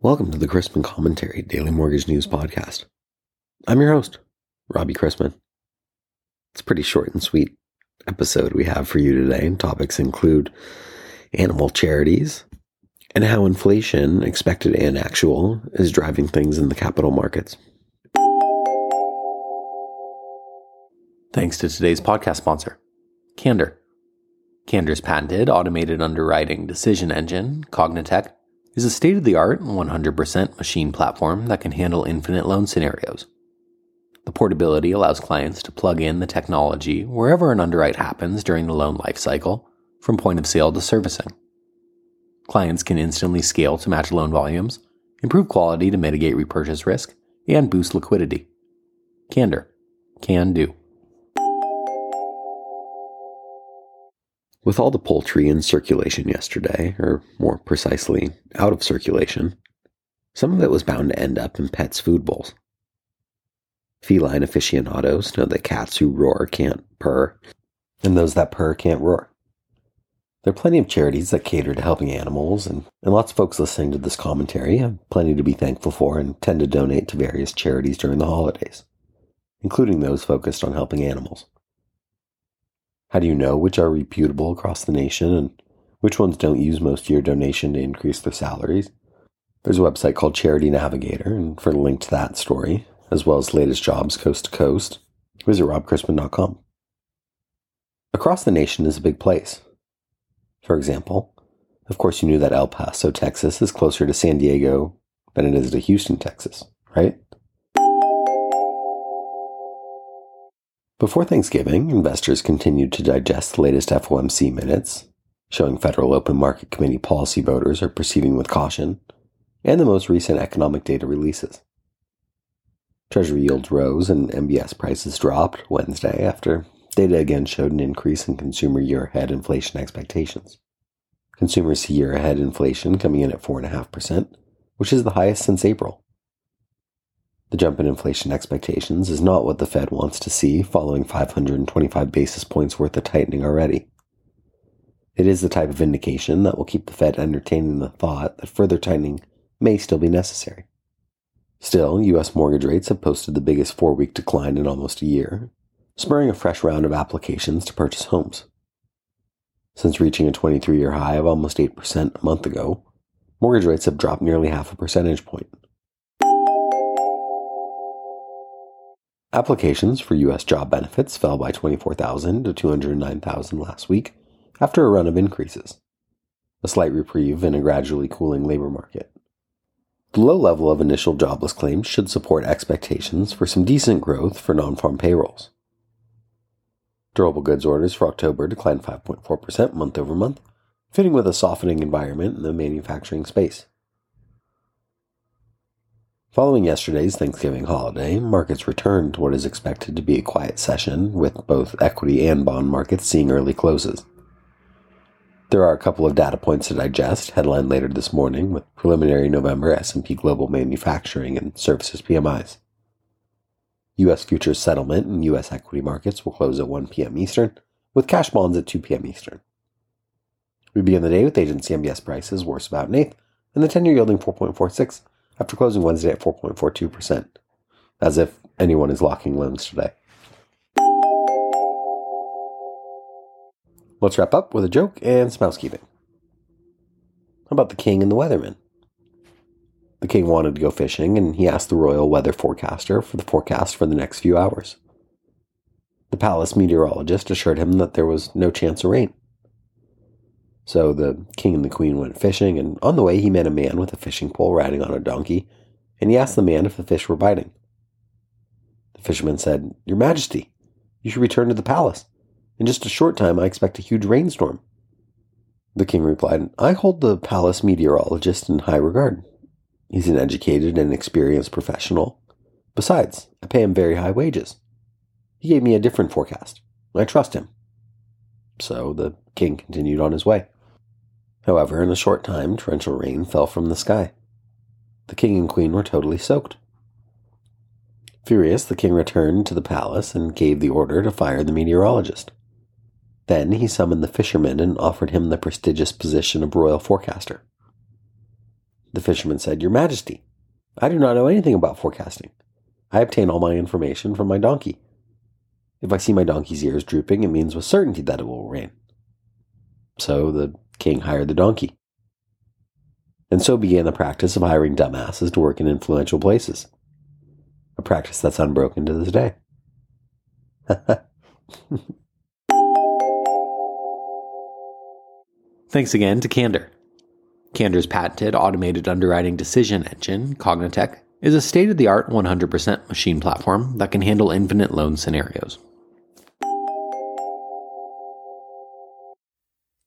Welcome to the Chrisman Commentary Daily Mortgage News Podcast. I'm your host, Robbie Chrisman. It's a pretty short and sweet episode we have for you today. Topics include animal charities and how inflation, expected and actual, is driving things in the capital markets. Thanks to today's podcast sponsor, Candor. Candor's patented automated underwriting decision engine, CogniTech, is a state of the art 100% machine platform that can handle infinite loan scenarios. The portability allows clients to plug in the technology wherever an underwrite happens during the loan lifecycle, from point of sale to servicing. Clients can instantly scale to match loan volumes, improve quality to mitigate repurchase risk, and boost liquidity. Candor. Can do. With all the poultry in circulation yesterday, or more precisely, out of circulation, some of it was bound to end up in pets' food bowls. Feline aficionados know that cats who roar can't purr, and those that purr can't roar. There are plenty of charities that cater to helping animals, and, and lots of folks listening to this commentary have plenty to be thankful for and tend to donate to various charities during the holidays, including those focused on helping animals. How do you know which are reputable across the nation and which ones don't use most of your donation to increase their salaries? There's a website called Charity Navigator, and for a link to that story, as well as latest jobs coast to coast, visit robchrisman.com. Across the nation is a big place. For example, of course, you knew that El Paso, Texas is closer to San Diego than it is to Houston, Texas, right? Before Thanksgiving, investors continued to digest the latest FOMC minutes, showing Federal Open Market Committee policy voters are proceeding with caution, and the most recent economic data releases. Treasury yields rose and MBS prices dropped Wednesday after data again showed an increase in consumer year ahead inflation expectations. Consumers see year ahead inflation coming in at 4.5%, which is the highest since April. The jump in inflation expectations is not what the Fed wants to see following 525 basis points worth of tightening already. It is the type of indication that will keep the Fed entertaining the thought that further tightening may still be necessary. Still, U.S. mortgage rates have posted the biggest four week decline in almost a year, spurring a fresh round of applications to purchase homes. Since reaching a 23 year high of almost 8% a month ago, mortgage rates have dropped nearly half a percentage point. Applications for U.S. job benefits fell by 24,000 to 209,000 last week after a run of increases, a slight reprieve in a gradually cooling labor market. The low level of initial jobless claims should support expectations for some decent growth for non farm payrolls. Durable goods orders for October declined 5.4% month over month, fitting with a softening environment in the manufacturing space. Following yesterday's Thanksgiving holiday, markets returned to what is expected to be a quiet session, with both equity and bond markets seeing early closes. There are a couple of data points to digest, headlined later this morning with preliminary November S&P Global Manufacturing and Services PMIs. U.S. futures settlement and U.S. equity markets will close at 1 p.m. Eastern, with cash bonds at 2 p.m. Eastern. We begin the day with agency MBS prices worse about an eighth, and the 10-year yielding 4.46 after closing Wednesday at 4.42%, as if anyone is locking loans today. Let's wrap up with a joke and some housekeeping. How about the king and the weatherman? The king wanted to go fishing, and he asked the royal weather forecaster for the forecast for the next few hours. The palace meteorologist assured him that there was no chance of rain. So the king and the queen went fishing, and on the way he met a man with a fishing pole riding on a donkey, and he asked the man if the fish were biting. The fisherman said, Your Majesty, you should return to the palace. In just a short time I expect a huge rainstorm. The king replied, I hold the palace meteorologist in high regard. He's an educated and experienced professional. Besides, I pay him very high wages. He gave me a different forecast. I trust him. So the king continued on his way. However, in a short time, torrential rain fell from the sky. The king and queen were totally soaked. Furious, the king returned to the palace and gave the order to fire the meteorologist. Then he summoned the fisherman and offered him the prestigious position of royal forecaster. The fisherman said, Your Majesty, I do not know anything about forecasting. I obtain all my information from my donkey. If I see my donkey's ears drooping, it means with certainty that it will rain. So the king hired the donkey. And so began the practice of hiring dumbasses to work in influential places. A practice that's unbroken to this day. Thanks again to Candor. Candor's patented automated underwriting decision engine, CogniTech, is a state of the art 100% machine platform that can handle infinite loan scenarios.